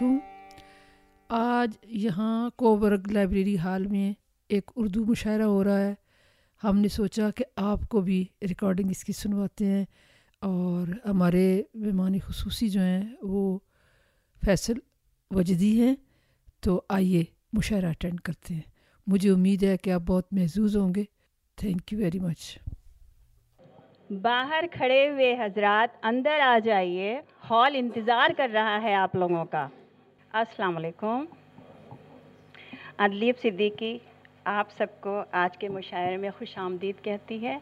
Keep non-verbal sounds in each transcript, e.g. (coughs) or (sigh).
علیکم۔ آج یہاں کوبرگ لائبریری ہال میں ایک اردو مشاعرہ ہو رہا ہے۔ ہم نے سوچا کہ آپ کو بھی ریکارڈنگ اس کی سنواتے ہیں اور ہمارے مہمان خصوصی جو ہیں وہ فیصل وجدی ہیں۔ تو آئیے مشاعرہ اٹینڈ کرتے ہیں۔ مجھے امید ہے کہ آپ بہت محظوظ ہوں گے۔ تھینک یو ویری مچ باہر کھڑے ہوئے حضرات، اندر آ جائیے۔ ہال انتظار کر رہا ہے آپ لوگوں کا۔ السلام علیکم۔ عدلیب صدیقی آپ سب کو آج کے مشاعرے میں خوش آمدید کہتی ہے۔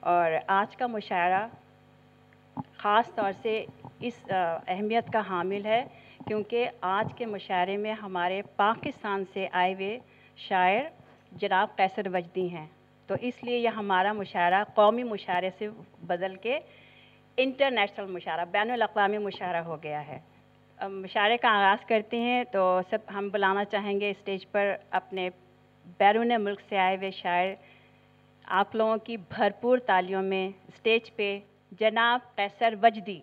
اور آج کا مشاعرہ خاص طور سے اس اہمیت کا حامل ہے، کیونکہ آج کے مشاعرے میں ہمارے پاکستان سے آئے ہوئے شاعر جناب قیصر وجدی ہیں۔ تو اس لیے یہ ہمارا مشاعرہ قومی مشاعرے سے بدل کے انٹرنیشنل مشاعرہ، بین الاقوامی مشاعرہ ہو گیا ہے۔ مشاعرے کا آغاز کرتے ہیں تو سب ہم بلانا چاہیں گے اسٹیج پر اپنے بیرون ملک سے آئے ہوئے شاعر۔ آپ لوگوں کی بھرپور تالیوں میں اسٹیج پہ جناب قیصر وجدی۔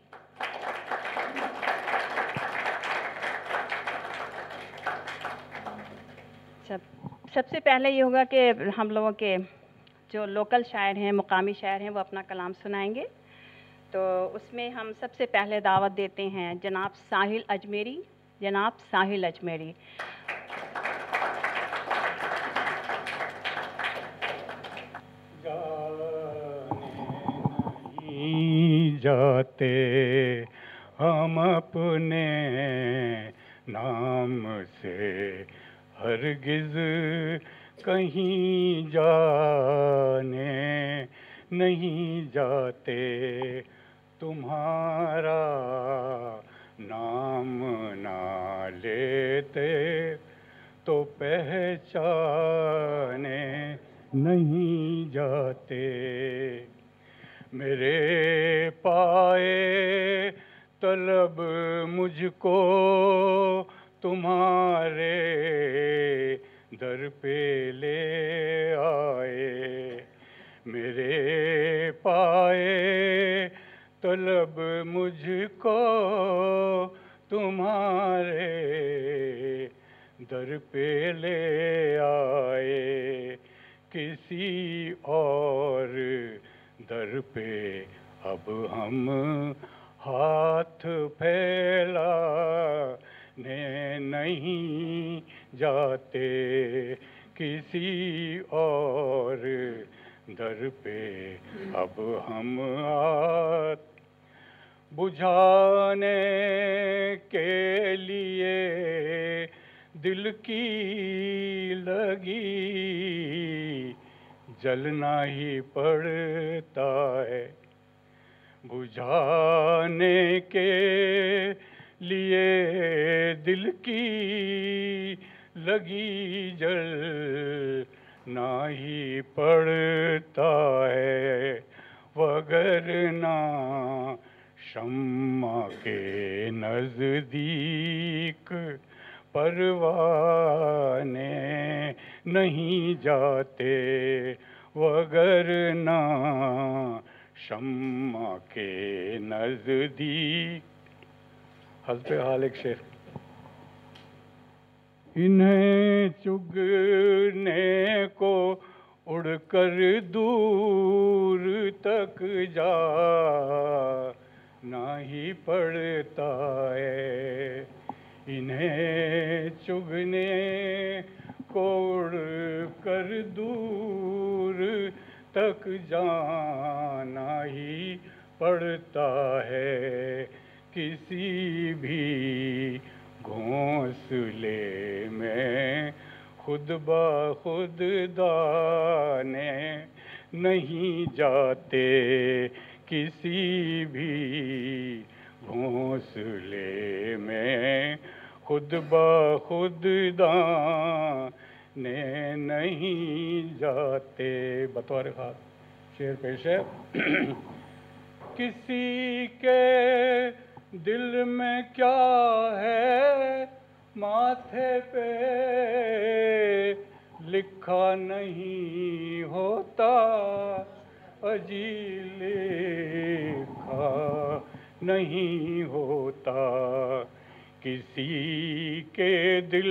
سب سب سے پہلے یہ ہوگا کہ ہم لوگوں کے جو لوکل شاعر ہیں، مقامی شاعر ہیں، وہ اپنا کلام سنائیں گے۔ تو اس میں ہم سب سے پہلے دعوت دیتے ہیں جناب ساحل اجمیری، جناب ساحل اجمیری۔ جاتے ہم اپنے نام سے ہرگز کہیں جانے نہیں جاتے تمہارا نام نہ لیتے تو پہچانے نہیں جاتے میرے پائے طلب مجھ کو تمہارے در پہ لے آئے میرے پائے طلب مجھ کو تمہارے در پہ لے آئے۔ کسی اور در پہ اب ہم ہاتھ پھیلا نے نہیں جاتے۔ کسی اور در پہ اب ہم ہاتھ بجھانے کے لیے دل کی لگی جلنا ہی پڑتا ہے۔ بجھانے کے لیے دل کی لگی جل نہ ہی پڑتا ہے۔ وغیرہ شمع کے نزدیک پروانے نہیں جاتے وگرنا شمع کے نزدیک حضب حال ایک شیر انہیں چگنے کو اڑ کر دور تک جا تک جانا ہی پڑتا ہے۔ کسی بھی گھونسلے میں خود بخود دانے نہیں جاتے۔ کسی بھی گھونسلے میں خود بخود دان بطور خاص شعر پیش ہے۔ کسی کے دل میں کیا ہے؟ ماتھے پہ لکھا نہیں ہوتا۔ عجیل لکھا نہیں ہوتا۔ کسی کے دل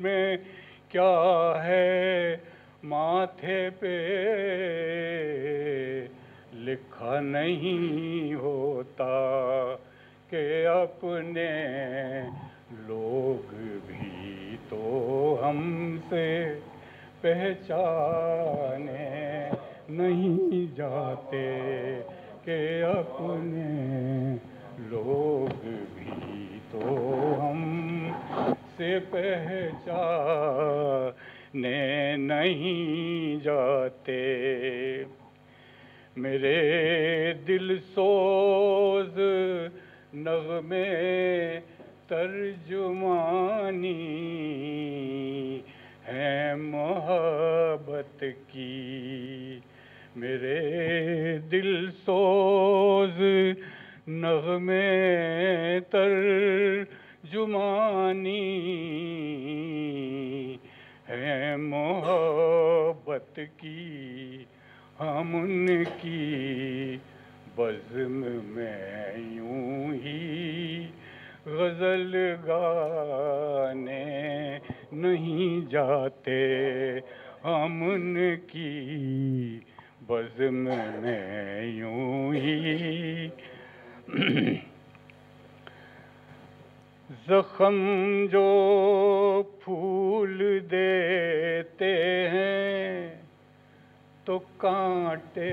میں کیا ہے؟ ماتھے پہ لکھا نہیں ہوتا کہ اپنے لوگ بھی تو ہم سے پہچانے نہیں جاتے کہ اپنے لوگ بھی تو ہم سے پہچانے نہیں جاتے۔ میرے دل سوز نغمے ترجمانی ہے محبت کی۔ میرے دل سوز نغمے ترجمانی ہے محبت کی، ہم ان کی۔ بزم میں یوں ہی غزل گانے نہیں جاتے، ہم ان کی۔ بزم میں یوں ہی زخم جو پھول دیتے ہیں، تو کانٹے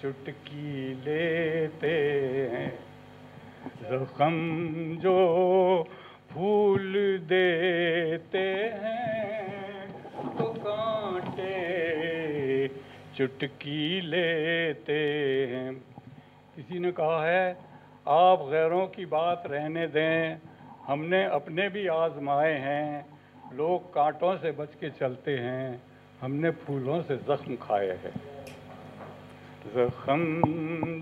چٹکی لیتے ہیں۔ زخم جو پھول دیتے ہیں، تو کانٹے چٹکی لیتے ہیں۔ کسی نے کہا ہے آپ غیروں کی بات رہنے دیں، ہم نے اپنے بھی آزمائے ہیں، لوگ کانٹوں سے بچ کے چلتے ہیں، ہم نے پھولوں سے زخم کھائے ہیں۔ زخم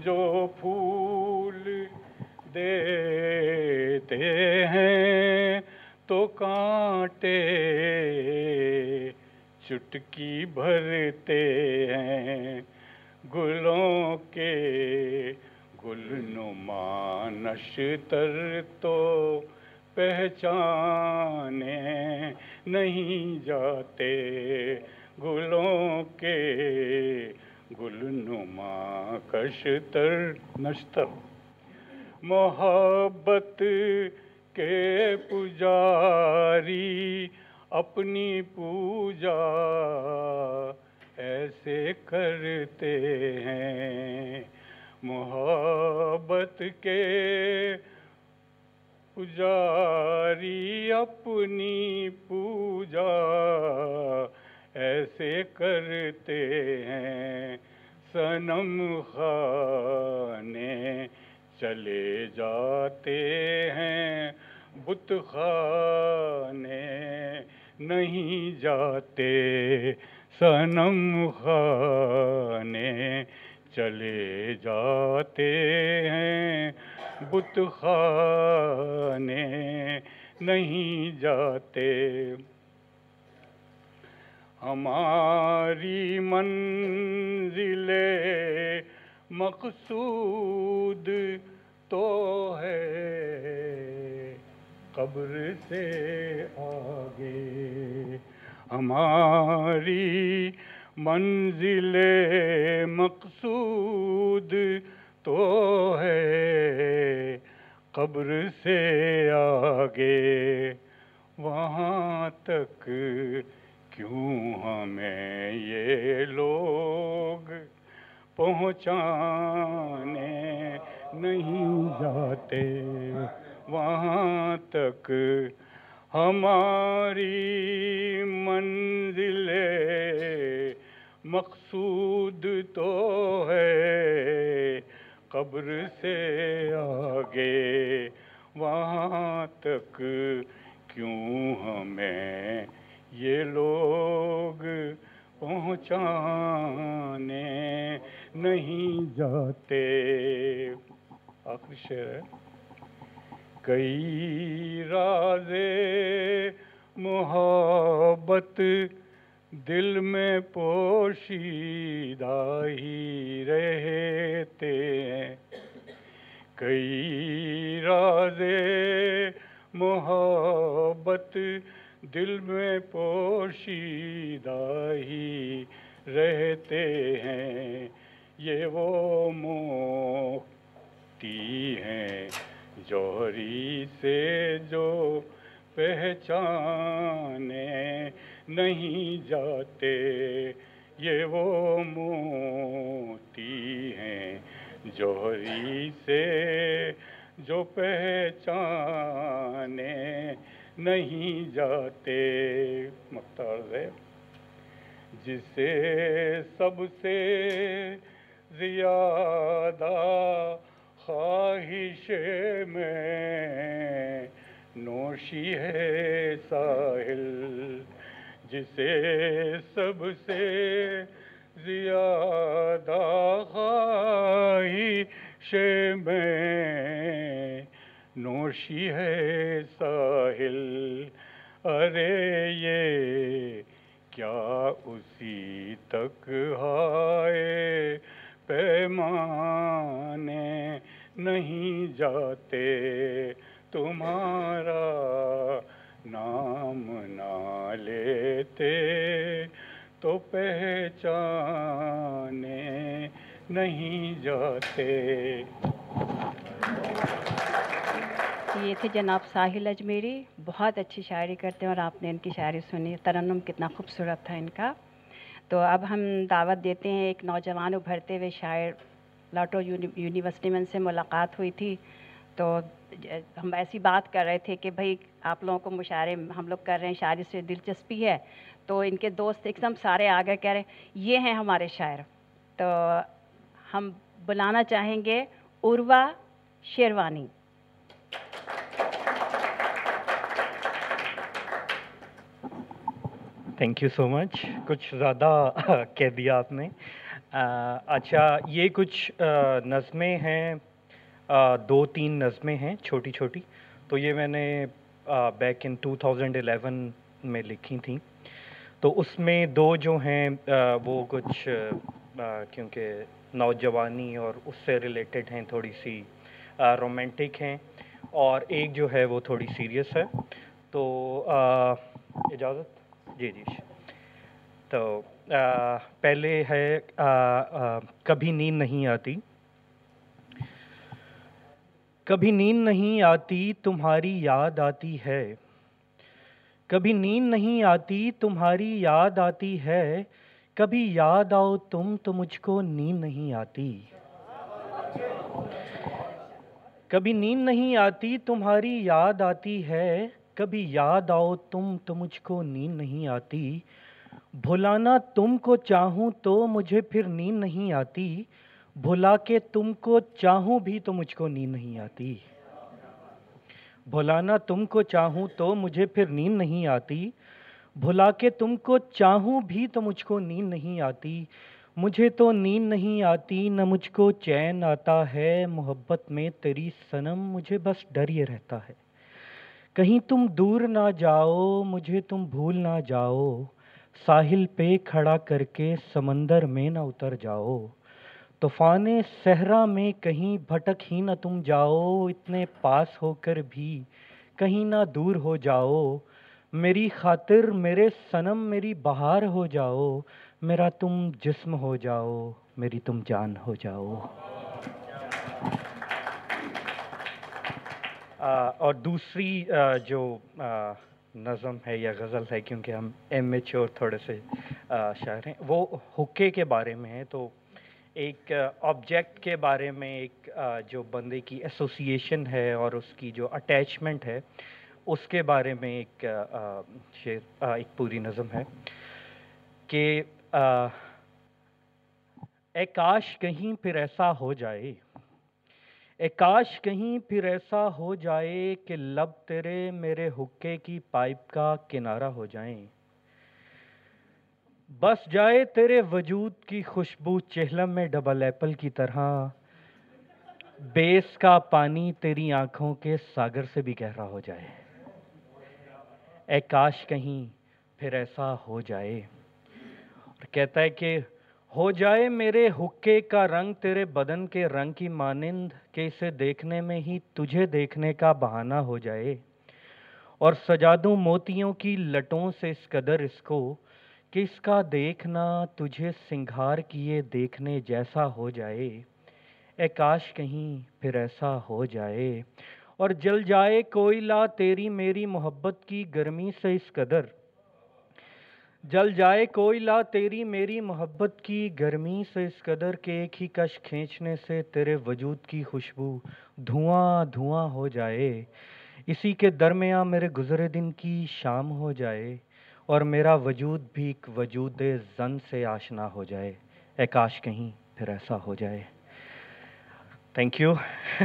جو پھول دیتے ہیں، تو کانٹے چٹکی بھرتے ہیں۔ گلوں کے گل نما نشتر تو پہچانے نہیں جاتے گلوں کے۔ گل نما کشتر نشتر۔ محبت کے پجاری اپنی پوجا ایسے کرتے ہیں۔ محبت کے پجاری اپنی پوجا ایسے کرتے ہیں۔ سنم خانے چلے جاتے ہیں، بت خانے نہیں جاتے۔ سنم خانے چلے جاتے ہیں۔ بت خانے نہیں جاتے۔ ہماری منزل مقصود تو ہے۔ قبر سے آگے ہماری منزل مقصود تو ہے قبر سے آگے۔ وہاں تک کیوں ہمیں یہ لوگ پہنچانے نہیں جاتے؟ وہاں تک ہماری منزل مقصود تو ہے قبر سے آگے۔ وہاں تک کیوں ہمیں یہ لوگ پہنچانے نہیں جاتے؟ آخری شعر ہے۔ کئی راز محبت دل میں پوشیدہ ہی رہتے ہیں۔ کئی راز محبت دل میں پوشیدہ ہی رہتے ہیں۔ یہ وہ موتی ہیں جوہری سے جو پہچانے نہیں جاتے۔ یہ وہ موتی ہیں جوہری سے جو پہچانے نہیں جاتے۔ مختار ہے جسے سب سے زیادہ خواہش میں نوشی ہے ساحل۔ جسے سب سے زیادہ خواہش میں نوشی ہے ساحل۔ ارے یہ کیا اسی تک ہائے پیمانے نہیں جاتے تمہارا نام نہ لیتے تو پہچانے نہیں جاتے۔ یہ تھے جناب ساحل اجمیری، بہت اچھی شاعری کرتے ہیں اور آپ نے ان کی شاعری سنی۔ ترنم کتنا خوبصورت تھا ان کا۔ تو اب ہم دعوت دیتے ہیں ایک نوجوان ابھرتے ہوئے شاعر لاٹو یونیورسٹی میں ان سے ملاقات ہوئی تھی۔ تو ہم ایسی بات کر رہے تھے کہ بھائی آپ لوگوں کو مشاعرے ہم لوگ کر رہے ہیں، شاعری سے دلچسپی ہے۔ تو ان کے دوست ایک دم سارے آگے کہہ رہے ہیں، یہ ہیں ہمارے شاعر۔ تو ہم بلانا چاہیں گے Urwa Sherwani. Thank you so much کچھ زیادہ (laughs) کہہ دیا آپ نے۔ اچھا یہ کچھ نظمیں ہیں۔ دو تین نظمیں ہیں چھوٹی چھوٹی۔ تو یہ میں نے back in two thousand eleven میں لکھی تھیں۔ تو اس میں دو جو ہیں وہ کچھ کیونکہ نوجوانی اور اس سے ریلیٹڈ ہیں، تھوڑی سی رومانٹک ہیں۔ اور ایک جو ہے وہ تھوڑی سیریس ہے۔ تو اجازت؟ جی جی۔ تو پہلے ہے کبھی نیند نہیں آتی۔ کبھی نیند نہیں آتی تمہاری یاد آتی ہے۔ کبھی نیند نہیں آتی تمہاری یاد آتی ہے۔ کبھی یاد آؤ تم تو مجھ کو نیند نہیں آتی۔ کبھی نیند نہیں آتی تمہاری یاد آتی ہے۔ کبھی یاد آؤ تم تو مجھ کو نیند نہیں آتی۔ بھلانا تم کو چاہوں تو مجھے پھر نیند نہیں آتی۔ بھلا کے تم کو چاہوں بھی تو مجھ کو نیند نہیں آتی۔ بھلانا تم کو چاہوں تو مجھے پھر نیند نہیں آتی۔ بھلا کے تم کو چاہوں بھی تو مجھ کو نیند نہیں آتی۔ مجھے تو نیند نہیں آتی، نہ مجھ کو چین آتا ہے۔ محبت میں تیری سنم مجھے بس ڈر یہ رہتا ہے۔ کہیں تم دور نہ جاؤ، مجھے تم بھول نہ جاؤ۔ ساحل پہ کھڑا کر کے سمندر میں نہ اتر جاؤ۔ طوفان صحرا میں کہیں بھٹک ہی نہ تم جاؤ، اتنے پاس ہو کر بھی کہیں نہ دور ہو جاؤ۔ میری خاطر میرے سنم میری بہار ہو جاؤ، میرا تم جسم ہو جاؤ، میری تم جان ہو جاؤ۔ اور دوسری جو نظم ہے یا غزل ہے، کیونکہ ہم ایم ایچ اور تھوڑے سے شاعر ہیں، وہ حکے کے بارے میں ہے، تو ایک آبجیکٹ کے بارے میں ایک جو بندے کی ایسوسیشن ہے اور اس کی جو اٹیچمنٹ ہے، اس کے بارے میں ایک شعر ایک پوری نظم ہے کہ اے کاش کہیں پھر ایسا ہو جائے، اے کاش کہیں پھر ایسا ہو جائے کہ لب تیرے میرے حکے کی پائپ کا کنارہ ہو جائیں۔ بس جائے تیرے وجود کی خوشبو چہلم میں ڈبل ایپل کی طرح۔ بیس کا پانی تیری آنکھوں کے ساگر سے بھی گہرا ہو جائے۔ اے کاش کہیں پھر ایسا ہو جائے۔ اور کہتا ہے کہ ہو جائے میرے حکے کا رنگ تیرے بدن کے رنگ کی مانند کہ اسے دیکھنے میں ہی تجھے دیکھنے کا بہانہ ہو جائے۔ اور سجا دوں موتیوں کی لٹوں سے اس قدر اس کو کہ اس کا دیکھنا تجھے سنگھار کیے دیکھنے جیسا ہو جائے؟ اے کاش کہیں پھر ایسا ہو جائے۔ اور جل جائے کوئلہ تیری میری محبت کی گرمی سے اس قدر۔ جل جائے کوئلہ تیری میری محبت کی گرمی سے اس قدر کے ایک ہی کش کھینچنے سے تیرے وجود کی خوشبو دھواں دھواں ہو جائے۔ اسی کے درمیان میرے گزرے دن کی شام ہو جائے۔ اور میرا وجود بھی ایک وجود زن سے آشنا ہو جائے اے کاش کہیں پھر ایسا ہو جائے۔ تھینک یو (laughs)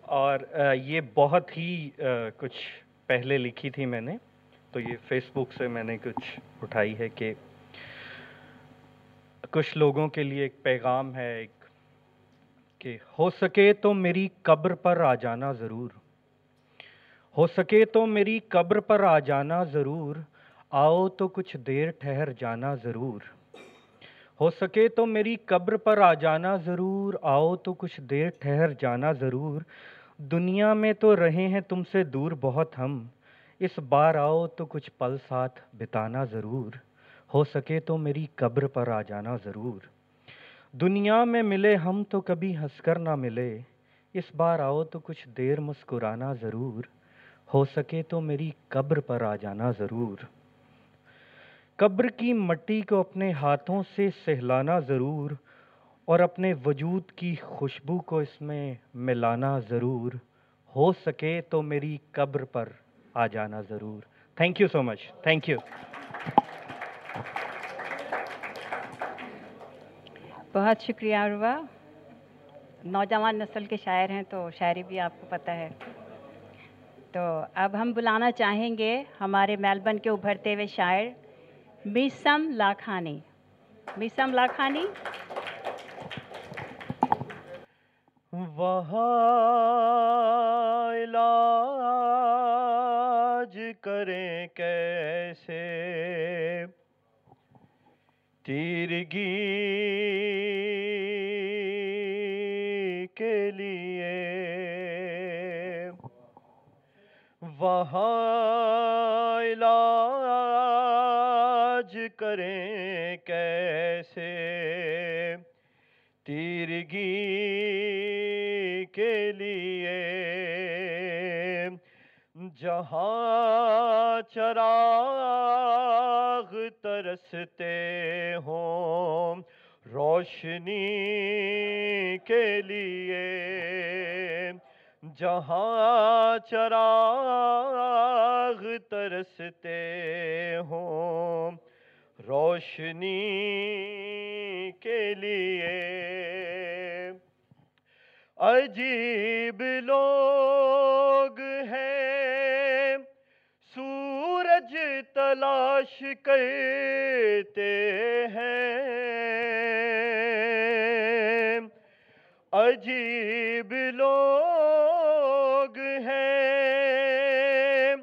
اور یہ بہت ہی کچھ پہلے لکھی تھی میں نے، تو یہ فیس بک سے میں نے کچھ اٹھائی ہے کہ کچھ لوگوں کے لیے ایک پیغام ہے، ایک کہ ہو سکے تو میری قبر پر آ جانا ضرور۔ ہو سکے تو میری قبر پر آ جانا ضرور۔ آؤ تو کچھ دیر ٹھہر جانا ضرور۔ ہو سکے تو میری قبر پر آ جانا ضرور۔ آؤ تو کچھ دیر ٹھہر جانا ضرور۔ دنیا میں تو رہے ہیں تم سے دور بہت ہم۔ اس بار آؤ تو کچھ پل ساتھ بتانا ضرور۔ ہو سکے تو میری قبر پر آ جانا ضرور۔ دنیا میں ملے ہم تو کبھی ہنس کر نہ ملے۔ اس بار آؤ تو کچھ دیر مسکرانا ضرور۔ ہو سکے تو میری قبر پر آ جانا ضرور۔ قبر کی مٹی کو اپنے ہاتھوں سے سہلانا ضرور اور اپنے وجود کی خوشبو کو اس میں ملانا ضرور۔ ہو سکے تو میری قبر پر آ جانا ضرور۔ Thank you so much thank you بہت شکریہ عروا نوجوان نسل کے شاعر ہیں تو شاعری بھی آپ کو پتہ ہے۔ تو اب ہم بلانا چاہیں گے ہمارے میلبرن کے ابھرتے ہوئے شاعر میسم لاکھانی۔ میسم لاکھانی۔ وہاں علاج کریں کیسے؟ تیرگی کے لیے۔ وہاں علاج کریں کیسے؟ تیرگی کے لیے۔ جہاں چراغ ترستے ہوں روشنی کے لیے جہاں چراغ ترستے ہوں روشنی کے لیے عجیب لوگ تلاش کرتے ہیں۔ عجیب لوگ ہیں۔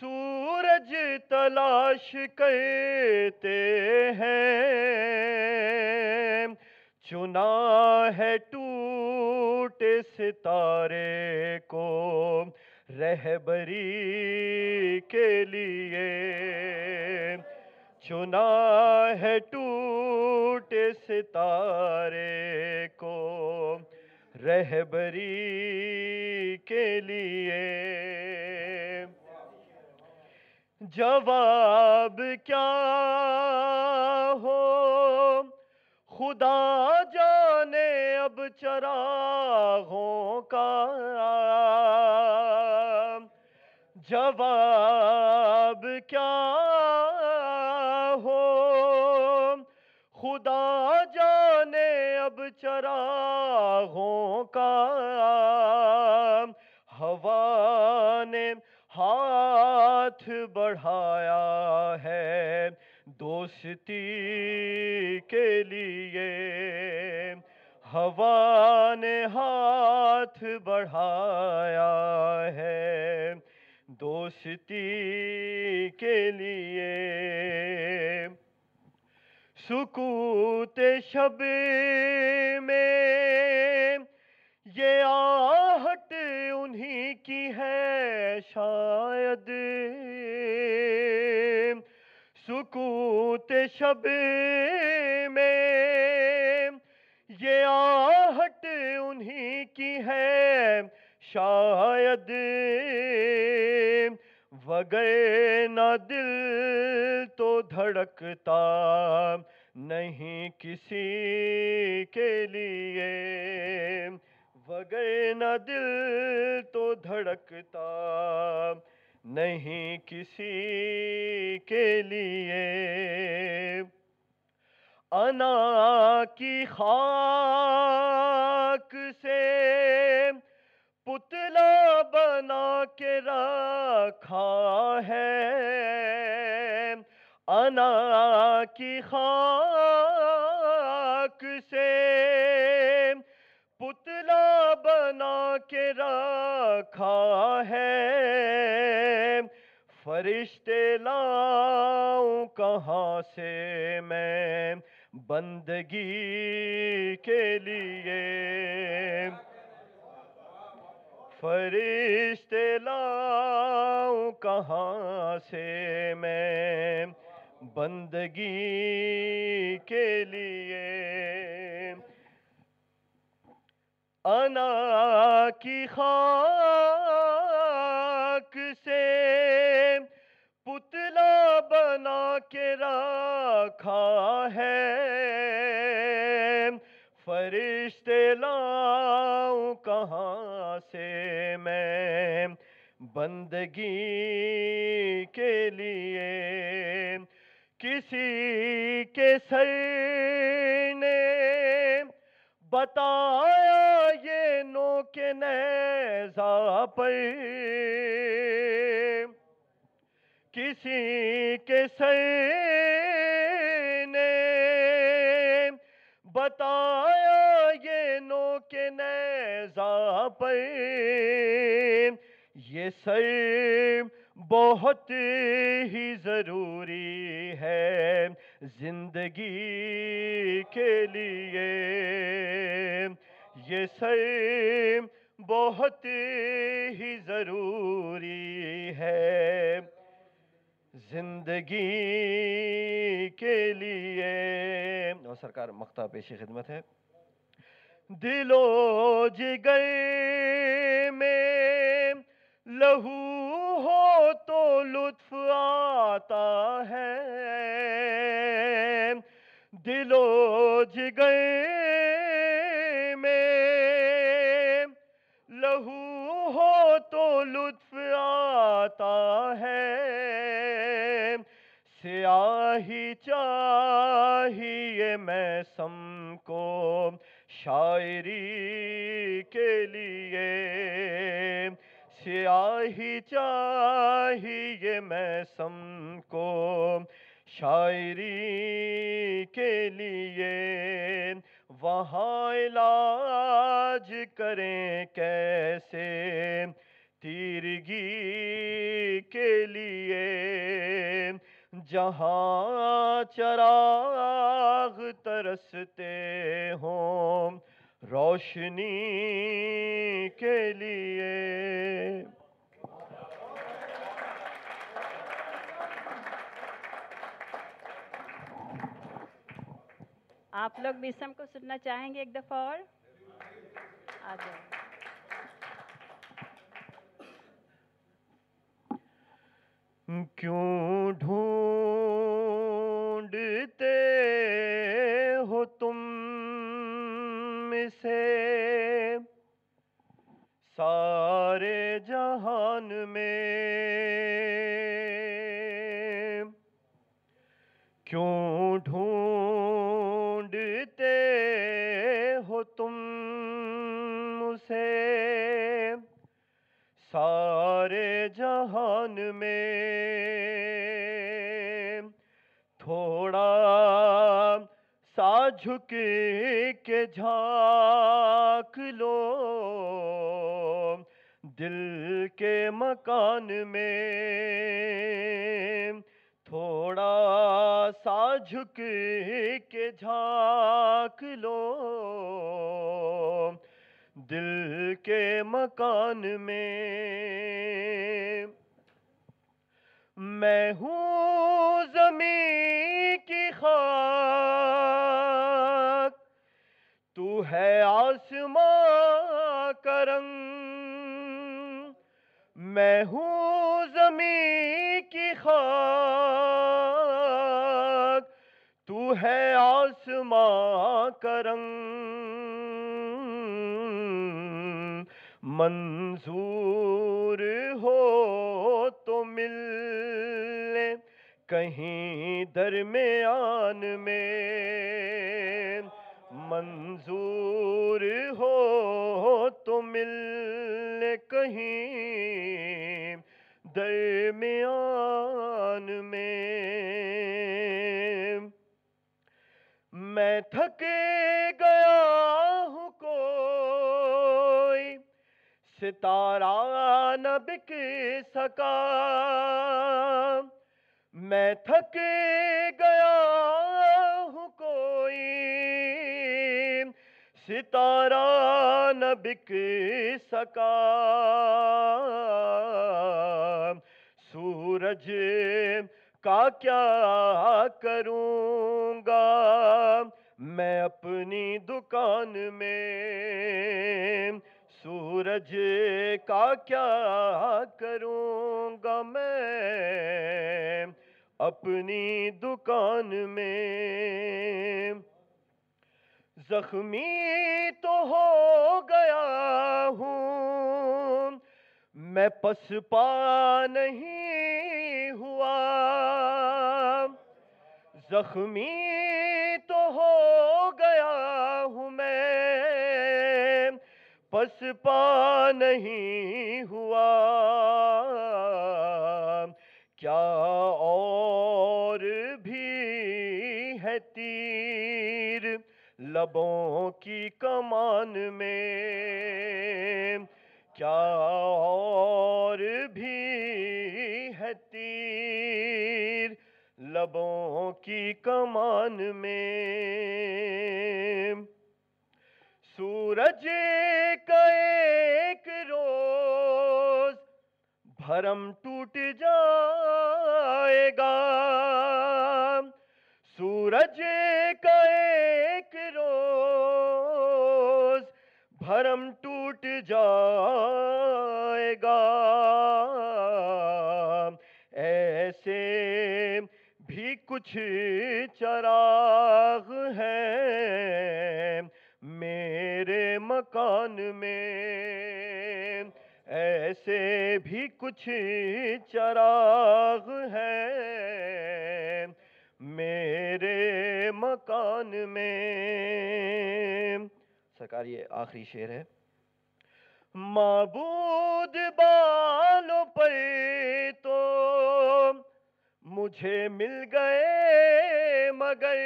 سورج تلاش کرتے ہیں۔ چنا ہے ٹوٹے ستارے کو۔ رہبری کے لیے چنا ہے ٹوٹے ستارے کو رہبری کے لیے جواب کیا ہو خدا جانے اب چراغوں کا جواب کیا ہو؟ خدا جانے اب چراغوں کا ہوا نے ہاتھ بڑھایا ہے دوستی کے لیے۔ ہوا نے ہاتھ بڑھایا ہے۔ دوستی کے لیے سکوت شب میں یہ آہٹ انہی کی ہے شاید۔ سکوت شب میں یہ آہٹ انہی کی ہے، شاید وگے نہ دل تو دھڑکتا نہیں کسی کے لیے۔ وگے نہ دل تو دھڑکتا نہیں کسی کے لیے۔ انا کی خاک سے پتلا بنا کے رکھا ہے۔ انا کی خاک سے پتلا بنا کے رکھا ہے۔ فرشتے لاؤں کہاں سے میں بندگی کے لیے۔ فرشتے لاؤں کہاں سے میں بندگی کے لیے۔ انا کی خاک بنا کے رکھا ہے۔ فرشتے لاؤں کہاں سے میں بندگی کے لیے؟ کسی کے سر نے بتایا یہ نو کے نیزا پر؟ کسی کے سر نے بتایا یہ نو کے نیزا پر یہ سر بہت ہی ضروری ہے زندگی کے لیے یہ سر بہت ہی ضروری ہے زندگی کے لیے۔ اور سرکار مختہ پیشی خدمت ہے۔ دل و جگر میں لہو ہو تو لطف آتا ہے۔ دل و جگر میں لہو ہو تو لطف آتا ہے۔ سیاہی چاہیے میں سم کو شاعری کے لیے۔ سیاہی چاہیے میں سم کو شاعری کے لیے۔ وہاں علاج کریں کیسے؟ تیرگی کے لیے۔ جہاں چراغ ترستے ہوں روشنی کے لیے۔ آپ لوگ بھی سم کو سننا چاہیں گے ایک دفعہ اور؟ آ کیوں ڈھونڈتے جھک کے جھانک لو دل کے مکان میں تھوڑا سا جھک کے جھاک لو دل کے مکان میں ہے آسمان کا رنگ۔ میں ہوں زمین کی خاک۔ تو ہے آسمان کا رنگ۔ منظور ہو تو مل کہیں درمیان میں منظور ہو تو مل لے کہیں درمیان میں۔ میں تھک گیا ہوں کوئی، ستارہ نہ بک سکا۔ میں تھک گیا ستارہ نہ بک سکا سورج کا کیا کروں گا؟ میں اپنی دکان میں سورج کا کیا کروں گا؟ میں اپنی دکان میں زخمی تو ہو گیا ہوں۔ میں پس پا نہیں ہوا۔ زخمی تو ہو گیا ہوں میں۔ پس پا نہیں ہوا۔ کیا اور لبوں کی کمان میں کیا اور بھی ہے تیر؟ لبوں کی کمان میں سورج کا ایک روز بھرم ٹوٹ جائے گا۔ سورج کا ایک بھرم ٹوٹ جائے گا ایسے بھی کچھ چراغ ہیں میرے مکان میں ایسے بھی کچھ چراغ ہیں میرے مکان میں سرکار یہ آخری شعر ہے۔ معبود بالوں پر تو مجھے مل گئے مگر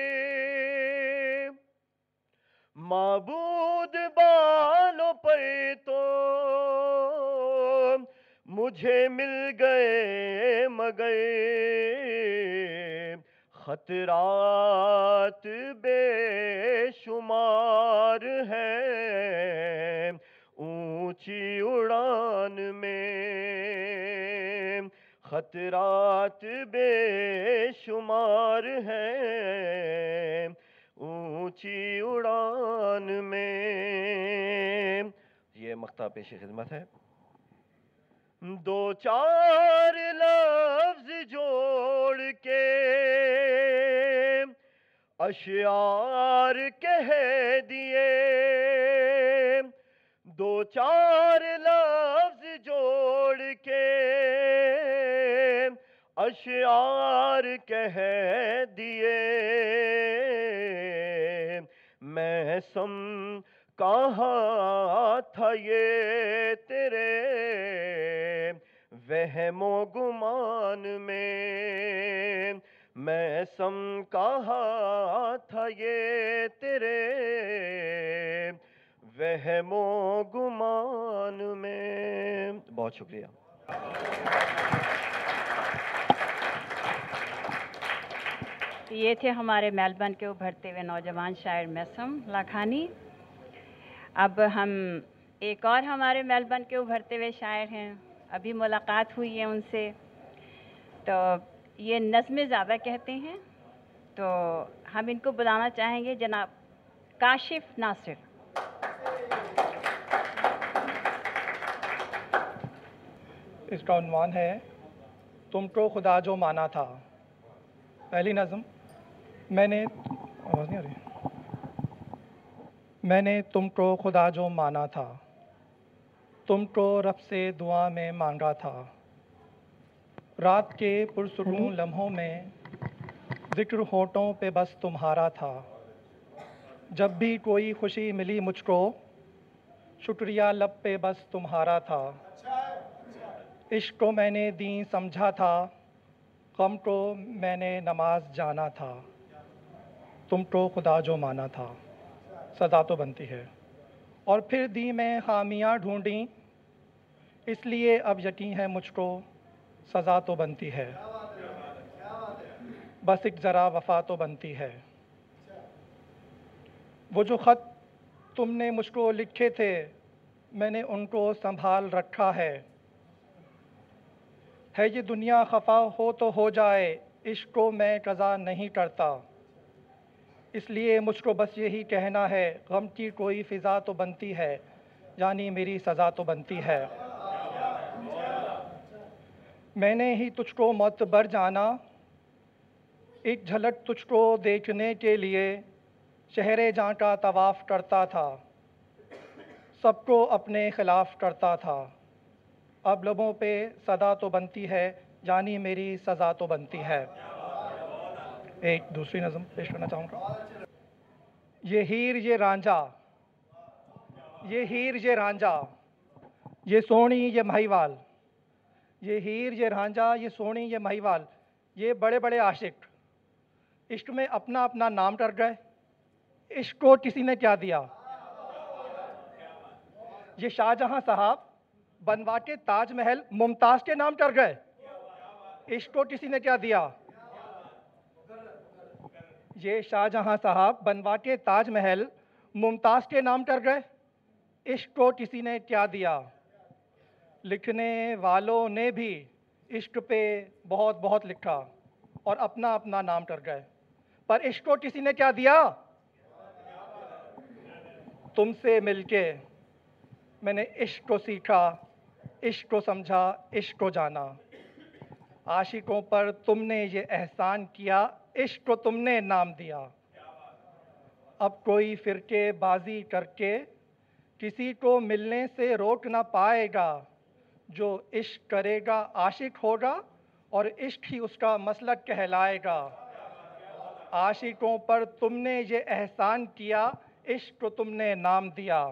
معبود بالوں پر تو مجھے مل گئے مگر خطرات بے شمار ہیں۔ اونچی اڑان میں خطرات بے شمار ہیں۔ اونچی اڑان میں یہ مقطع پیش خدمت ہے۔ دو چار لفظ جوڑ کے اشعار کہہ دیے۔ دو چار لفظ جوڑ کے اشعار کہہ دیے۔ میں سم کہاں تھا یہ تیرے وہم و گمان میں؟ میں سم کہاں تھا یہ تیرے وہم و گمان میں؟ بہت شکریہ۔ یہ تھے ہمارے میلبرن کے ابھرتے ہوئے نوجوان شاعر میسم لاکھانی۔ اب ہم ایک اور ہمارے میلبرن کے ابھرتے ہوئے شاعر ہیں۔ ابھی ملاقات ہوئی ہے ان سے۔ تو یہ نظمیں زیادہ کہتے ہیں۔ تو ہم ان کو بلانا چاہیں گے جناب کاشف ناصر۔ اس کا عنوان ہے، تم کو خدا جو مانا تھا۔ پہلی نظم۔ میں نے، آواز نہیں آ رہی۔ میں نے تم کو خدا جو مانا تھا تم کو رب سے دعا میں مانگا تھا۔ رات کے پرسکون لمحوں میں ذکر ہوٹوں پہ بس تمہارا تھا۔ جب بھی کوئی خوشی ملی مجھ کو شکریہ لب پہ بس تمہارا تھا۔ عشق کو میں نے دین سمجھا تھا غم کو میں نے نماز جانا تھا۔ تم کو خدا جو مانا تھا۔ سزا تو بنتی ہے۔ اور پھر دی میں خامیاں ڈھونڈیں، اس لیے اب یقین ہے مجھ کو سزا تو بنتی ہے۔ بس ایک ذرا وفا تو بنتی ہے۔ وہ جو خط تم نے مجھ کو لکھے تھے، میں نے ان کو سنبھال رکھا ہے۔ ہے یہ دنیا خفا ہو تو ہو جائے، عشق کو میں قضا نہیں کرتا۔ اس لیے مجھ کو بس یہی کہنا ہے غم کی کوئی فضا تو بنتی ہے یعنی میری سزا تو بنتی ہے۔ میں نے ہی تجھ کو معتبر جانا، ایک جھلک تجھ کو دیکھنے کے لیے شہر جاں کا طواف کرتا تھا، سب کو اپنے خلاف کرتا تھا۔ اب لبوں پہ صدا تو بنتی ہے یعنی میری سزا تو بنتی ہے۔ ایک دوسری نظم پیش کرنا چاہوں گا۔ یہ ہیر یہ رانجھا یہ ہیر یہ رانجھا یہ سونی یہ مہیوال۔ یہ ہیر یہ رانجھا یہ سونی یہ مہیوال۔ یہ بڑے بڑے عاشق۔ عشق میں اپنا اپنا نام کر گئے۔ عشق کو کسی نے کیا دیا؟ یہ شاہ جہاں صاحب بنوا کے تاج محل ممتاز کے نام کر گئے۔ عشق کو کسی نے کیا دیا؟ یہ شاہ جہاں صاحب بنوا کے تاج محل، ممتاز کے نام کر گئے۔ عشق کو کسی نے کیا دیا۔ لکھنے والوں نے بھی عشق پہ بہت بہت لکھا اور اپنا اپنا نام کر گئے۔ پر عشق کو کسی نے کیا دیا؟ تم سے مل کے میں نے عشق کو سیکھا، عشق کو سمجھا، عشق کو جانا۔ عاشقوں پر تم نے یہ احسان کیا عشق کو تم نے نام دیا۔ اب کوئی فرقے بازی کر کے کسی کو ملنے سے روک نہ پائے گا۔ جو عشق کرے گا عاشق ہوگا اور عشق ہی اس کا مسلک کہلائے گا۔ عاشقوں پر تم نے یہ احسان کیا، عشق کو تم نے نام دیا۔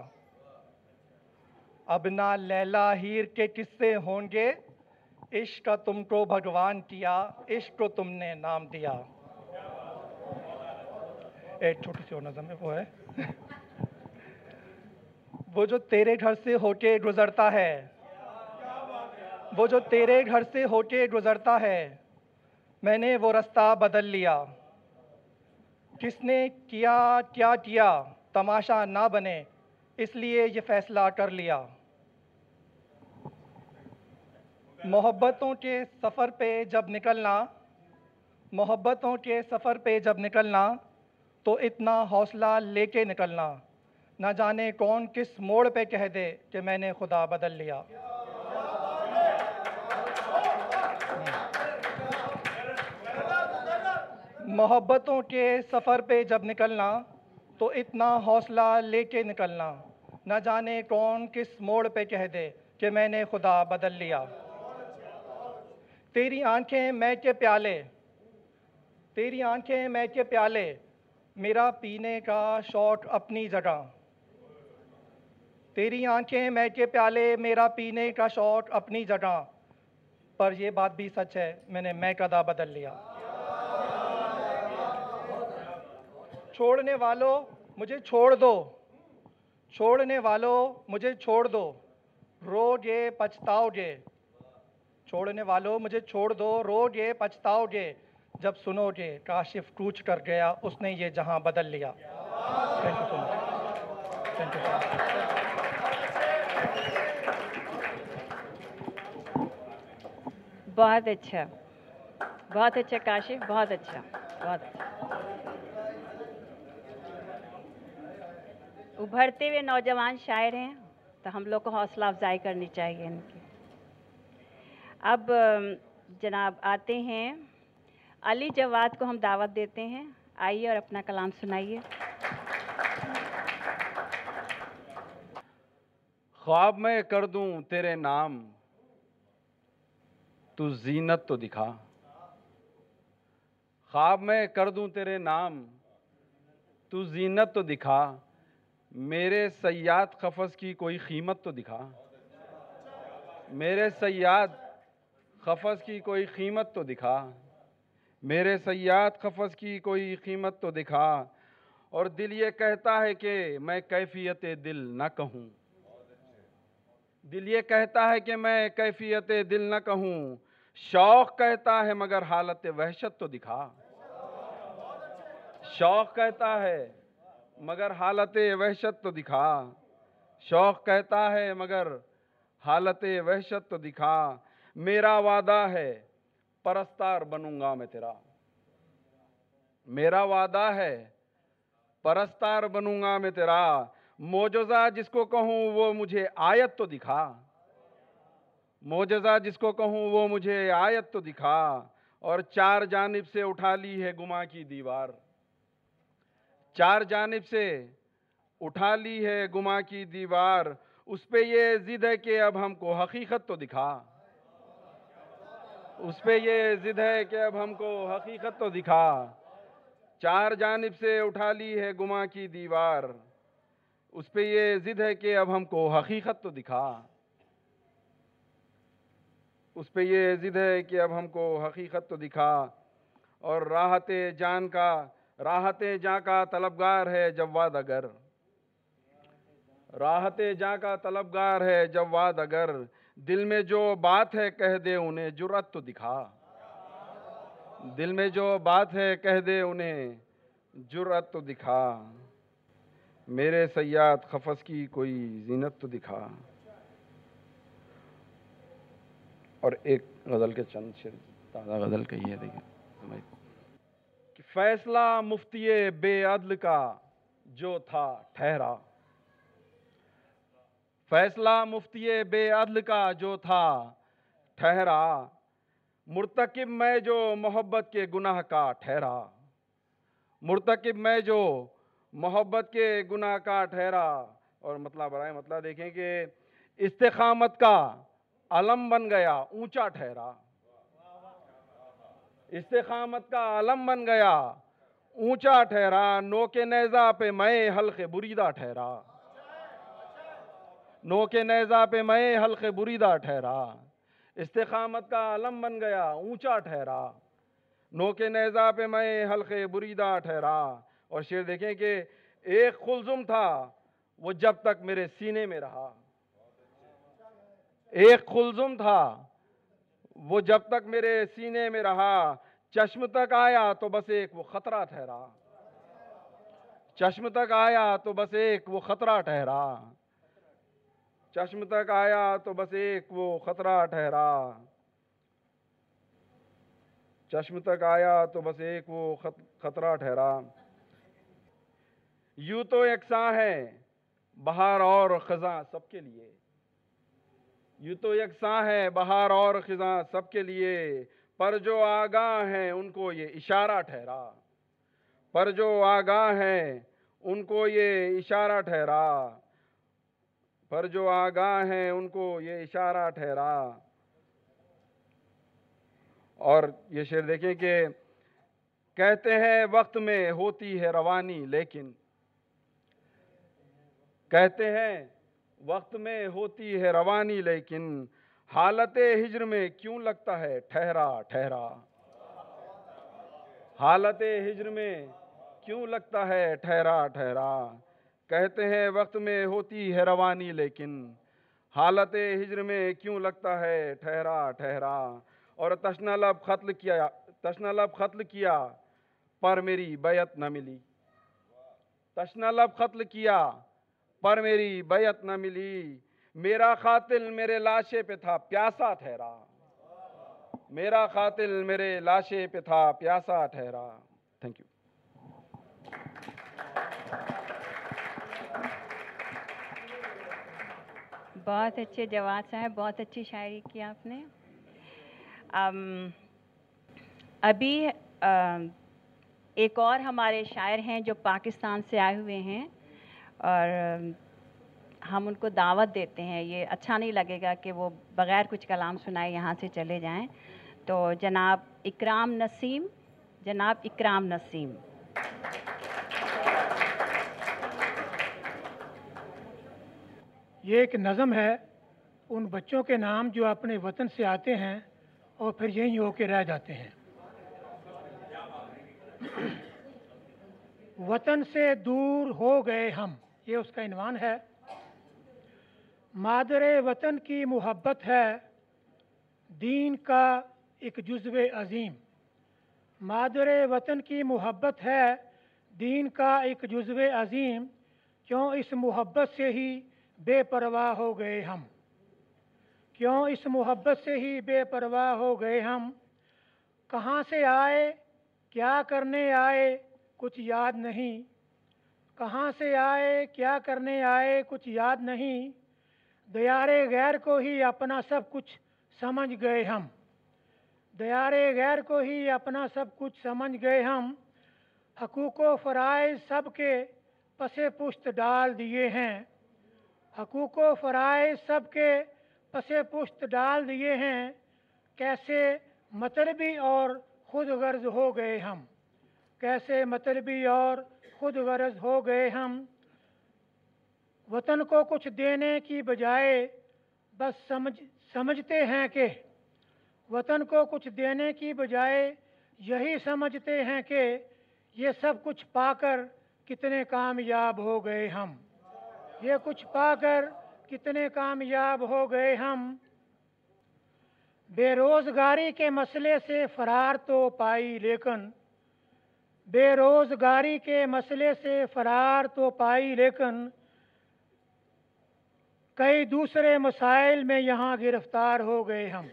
اب نہ لیلا ہیر کے قصے ہوں گے، عشق کا تم کو بھگوان کیا، عشق کو تم نے نام دیا۔ ایک چھوٹی سی اور نظم ہے، وہ ہے۔ وہ جو تیرے گھر سے ہو کے گزرتا ہے، وہ جو تیرے گھر سے ہو کے گزرتا ہے، میں نے وہ رستہ بدل لیا۔ کس نے کیا کیا کیا تماشا نہ بنے، اس لیے یہ فیصلہ کر لیا۔ محبتوں کے سفر پہ جب نکلنا، محبتوں کے سفر پہ جب نکلنا تو اتنا حوصلہ لے کے نکلنا۔ نہ جانے کون کس موڑ پہ کہہ دے کہ میں نے خدا بدل لیا۔ محبتوں کے سفر پہ جب نکلنا تو اتنا حوصلہ لے کے نکلنا۔ نہ جانے کون کس موڑ پہ کہہ دے کہ میں نے خدا بدل لیا۔ تیری آنکھیں میں کے پیالے۔ تیری آنکھیں میں کے پیالے۔ میرا پینے کا شوق اپنی جگہ۔ تیری آنکھیں میں کے پیالے، میرا پینے کا شوق اپنی جگہ۔ پر یہ بات بھی سچ ہے، میں نے میں کدا بدل لیا۔ چھوڑنے والوں مجھے چھوڑ دو۔ چھوڑنے والوں مجھے چھوڑ دو۔ رو گے پچھتاؤ گے چھوڑنے والوں مجھے چھوڑ دو۔ رو گے پچھتاؤ گے جب سنو گے کاشف ٹوٹ کر گیا، اس نے یہ جہاں بدل لیا۔ Thank you so much thank you so much بہت اچھا۔ بہت اچھا کاشف، بہت اچھا۔ بہت اچھا۔ ابھرتے ہوئے نوجوان شاعر ہیں، تو ہم لوگ کو حوصلہ افزائی کرنی چاہیے ان کی۔ اب، جناب، آتے ہیں۔ علی جواد کو ہم دعوت دیتے ہیں۔ آئیے اور اپنا کلام سنائیے۔ خواب میں کر دوں تیرے نام۔ تو زینت تو دکھا۔ خواب میں کر دوں تیرے نام۔ تو زینت تو دکھا۔ میرے سیاد قفص کی کوئی قیمت تو دکھا۔ میرے سیاد قفص کی کوئی قیمت تو دکھا۔ میرے سیاد قفص کی کوئی قیمت تو دکھا، اور دل یہ کہتا ہے کہ میں کیفیت دل نہ کہوں۔ دل یہ کہتا ہے کہ میں کیفیت دل نہ کہوں۔ شوق کہتا ہے مگر حالت وحشت تو دکھا۔ شوق کہتا ہے مگر حالت وحشت تو دکھا۔ شوق کہتا ہے مگر حالت وحشت تو دکھا۔ میرا وعدہ ہے پرستار بنوں گا میں تیرا۔ میرا وعدہ ہے، پرستار بنوں گا میں تیرا۔ موجزہ جس کو کہوں وہ مجھے آیت تو دکھا۔ موجزہ جس کو کہوں وہ مجھے آیت تو دکھا۔ اور چار جانب سے اٹھا لی ہے گما کی دیوار۔ چار جانب سے اٹھا لی ہے گما کی دیوار۔ اس پہ یہ ضد ہے کہ اب ہم کو حقیقت تو دکھا۔ اس پہ یہ ضد ہے کہ اب ہم کو حقیقت تو دکھا۔ چار جانب سے اٹھا لی ہے گما کی دیوار۔ اس پہ یہ ضد ہے کہ اب ہم کو حقیقت تو دکھا۔ اس پہ یہ ضد ہے کہ اب ہم کو حقیقت تو دکھا۔ اور راحت جان کا، راحت جاں کا طلبگار ہے جواد اگر۔ راحت جاں کا طلبگار ہے جواد اگر۔ دل میں جو بات ہے کہہ دے انہیں جرت تو دکھا۔ دل میں جو بات ہے کہہ دے انہیں جرت تو دکھا۔ میرے سیاد خفص کی کوئی زینت تو دکھا۔ اور ایک غزل کے چند شعر، تازہ غزل کہی ہے دیکھیں۔ کہ فیصلہ مفتی بے عدل کا جو تھا ٹھہرا۔ فیصلہ مفتی بے عدل کا جو تھا، ٹھہرا۔ مرتکب میں جو محبت کے گناہ کا ٹھہرا۔ مرتکب میں جو محبت کے گناہ کا ٹھہرا۔ اور مطلب برائے مطلب دیکھیں کہ استقامت کا علم بن گیا، اونچا ٹھہرا۔ استقامت کا علم بن گیا، اونچا ٹھہرا۔ نو کے نیزہ پہ میں حلق بریدہ ٹھہرا۔ نو کے نیزہ پہ میں حلق بریدہ ٹھہرا، استقامت کا علم بن گیا، اونچا ٹھہرا۔ نو کے نیزہ پہ میں حلق بریدہ ٹھہرا۔ اور شعر دیکھیں کہ ایک خلزم تھا، وہ جب تک میرے سینے میں رہا۔ ایک خلزم تھا، وہ جب تک میرے سینے میں رہا۔ چشم تک آیا تو بس ایک وہ خطرہ ٹھہرا۔ چشم تک آیا تو بس ایک وہ خطرہ ٹھہرا۔ چشم تک آیا تو بس ایک وہ خطرہ ٹھہرا۔ چشم تک آیا تو بس ایک وہ خطرہ ٹھہرا۔ یوں تو یکساں ہے بہار اور خزاں سب کے لیے۔ یوں تو یکساں ہے بہار اور خزاں سب کے لیے۔ پر جو آگاہ ہیں ان کو یہ اشارہ ٹھہرا۔ پر جو آگاہ ہیں ان کو یہ اشارہ ٹھہرا۔ پر جو آگاہ ہیں ان کو یہ اشارہ ٹھہرا۔ اور یہ شعر دیکھیں کہ کہتے ہیں وقت میں ہوتی ہے روانی، لیکن کہتے ہیں وقت میں ہوتی ہے روانی، لیکن حالت ہجر میں کیوں لگتا ہے ٹھہرا ٹھہرا۔ حالت ہجر میں کیوں لگتا ہے ٹھہرا ٹھہرا۔ کہتے ہیں وقت میں ہوتی ہے روانی، لیکن حالت ہجر میں کیوں لگتا ہے؟ ٹھہرا ٹھہرا۔ اور تشنا لب قتل کیا تشنا لب قتل کیا، پر میری بیعت نہ ملی۔ تشنا لب قتل کیا، پر میری بیعت نہ ملی۔ میرا قاتل میرے لاشے پہ تھا، پیاسا ٹھہرا۔ میرا قاتل میرے لاشے پہ تھا، پیاسا ٹھہرا۔ تھینک یو بہت اچھے جواد صاحب بہت اچھی شاعری کی آپ نے۔ ابھی ایک اور ہمارے شاعر ہیں جو پاکستان سے آئے ہوئے ہیں اور ہم ان کو دعوت دیتے ہیں۔ یہ اچھا نہیں لگے گا کہ وہ بغیر کچھ کلام سنائے یہاں سے چلے جائیں۔ تو جناب اکرام نسیم، جناب اکرام نسیم۔ یہ ایک نظم ہے، ان بچوں کے نام جو اپنے وطن سے آتے ہیں اور پھر یہیں ہو کے رہ جاتے ہیں۔ (coughs) وطن سے دور ہو گئے ہم، یہ اس کا عنوان ہے۔ مادر وطن کی محبت ہے، دین کا ایک جزو عظیم۔ مادر وطن کی محبت ہے، دین کا ایک جزو عظیم۔ کیوں اس محبت سے ہی بے پرواہ ہو گئے ہم۔ کیوں اس محبت سے ہی بے پرواہ ہو گئے ہم؟ کہاں سے آئے؟ کیا کرنے آئے؟ کچھ یاد نہیں۔ کہاں سے آئے؟ کیا کرنے آئے؟ کچھ یاد نہیں۔ دیار غیر کو ہی اپنا سب کچھ سمجھ گئے ہم۔ دیار غیر کو ہی اپنا سب کچھ سمجھ گئے ہم۔ حقوق و فرائض سب کے پس پشت ڈال دیے ہیں۔ حقوق و فرائض سب کے پس پشت ڈال دیے ہیں، کیسے مطلبی اور خود غرض ہو گئے ہم؟ کیسے مطلبی اور خود غرض ہو گئے ہم؟ وطن کو کچھ دینے کی بجائے بس سمجھ، سمجھتے ہیں کہ، وطن کو کچھ دینے کی بجائے یہی سمجھتے ہیں کہ یہ سب کچھ پا کر کتنے کامیاب ہو گئے ہم؟ یہ کچھ پا کر کتنے کامیاب ہو گئے ہم۔ بے روزگاری کے مسئلے سے فرار تو پائی، لیکن بے روزگاری کے مسئلے سے فرار تو پائی، لیکن کئی دوسرے مسائل میں یہاں گرفتار ہو گئے ہم۔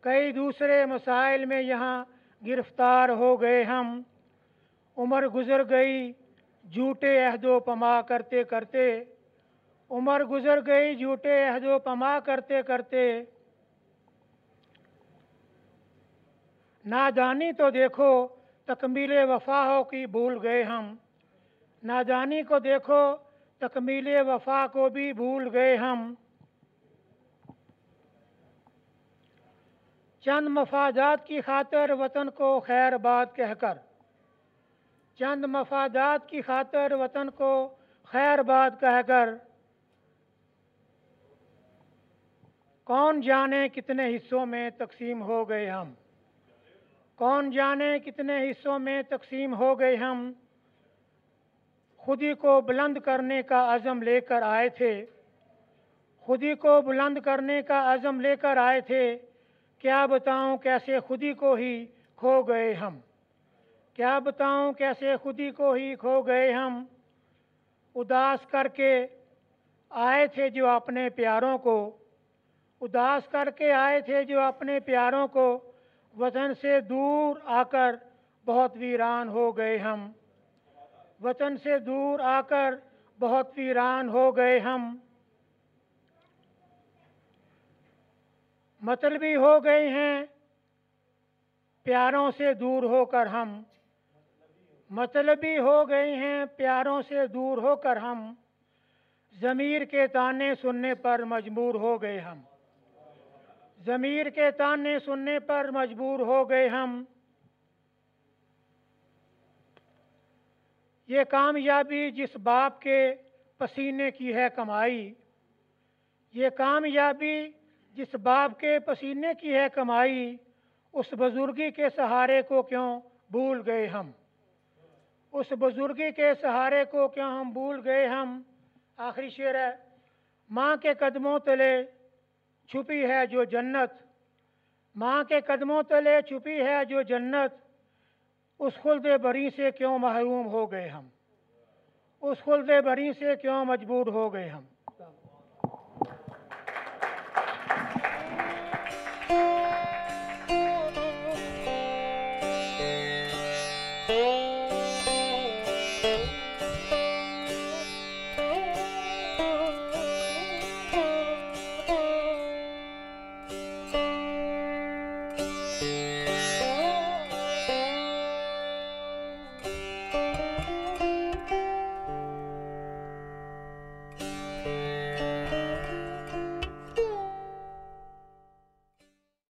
کئی دوسرے مسائل میں یہاں گرفتار ہو گئے ہم۔ عمر گزر گئی جھوٹے عہد و پما کرتے کرتے، عمر گزر گئی جھوٹے عہد و پما کرتے کرتے۔ نادانی تو دیکھو تکمیل وفا ہو کی بھول گئے ہم۔ نادانی کو دیکھو تکمیل وفا کو بھی بھول گئے ہم۔ چند مفادات کی خاطر وطن کو خیر بات کہہ کر۔ چند مفادات کی خاطر وطن کو خیر بات کہہ کر کون جانے کتنے حصوں میں تقسیم ہو گئے ہم؟ کون جانے کتنے حصوں میں تقسیم ہو گئے ہم؟ خودی کو بلند کرنے کا عزم لے کر آئے تھے۔ خودی کو بلند کرنے کا عزم لے کر آئے تھے۔ کیا بتاؤں کیسے خودی کو ہی کھو گئے ہم؟ کیا بتاؤں کیسے خودی کو ہی کھو گئے ہم؟ اداس کر کے آئے تھے جو اپنے پیاروں کو۔ اداس کر کے آئے تھے جو اپنے پیاروں کو۔ وطن سے دور آ کر بہت ویران ہو گئے ہم۔ وطن سے دور آ کر بہت ویران ہو گئے ہم۔ مطلبی ہو گئے ہیں پیاروں سے دور ہو کر ہم۔ مطلبی ہو گئے ہیں، پیاروں سے دور ہو کر ہم۔ ضمیر کے تانے سننے پر مجبور ہو گئے ہم۔ ضمیر کے تانے سننے پر مجبور ہو گئے ہم۔ یہ کامیابی جس باپ کے پسینے کی ہے کمائی۔ یہ کامیابی جس باپ کے پسینے کی ہے کمائی۔ اس بزرگی کے سہارے کو کیوں بھول گئے ہم؟ اس بزرگی کے سہارے کو کیا ہم بھول گئے ہم؟ آخری شعر ہے، ماں کے قدموں تلے چھپی ہے جو جنت۔ ماں کے قدموں تلے چھپی ہے جو جنت۔ اس خلد بری سے کیوں محروم ہو گئے ہم؟ اس خلد بری سے کیوں مجبور ہو گئے ہم؟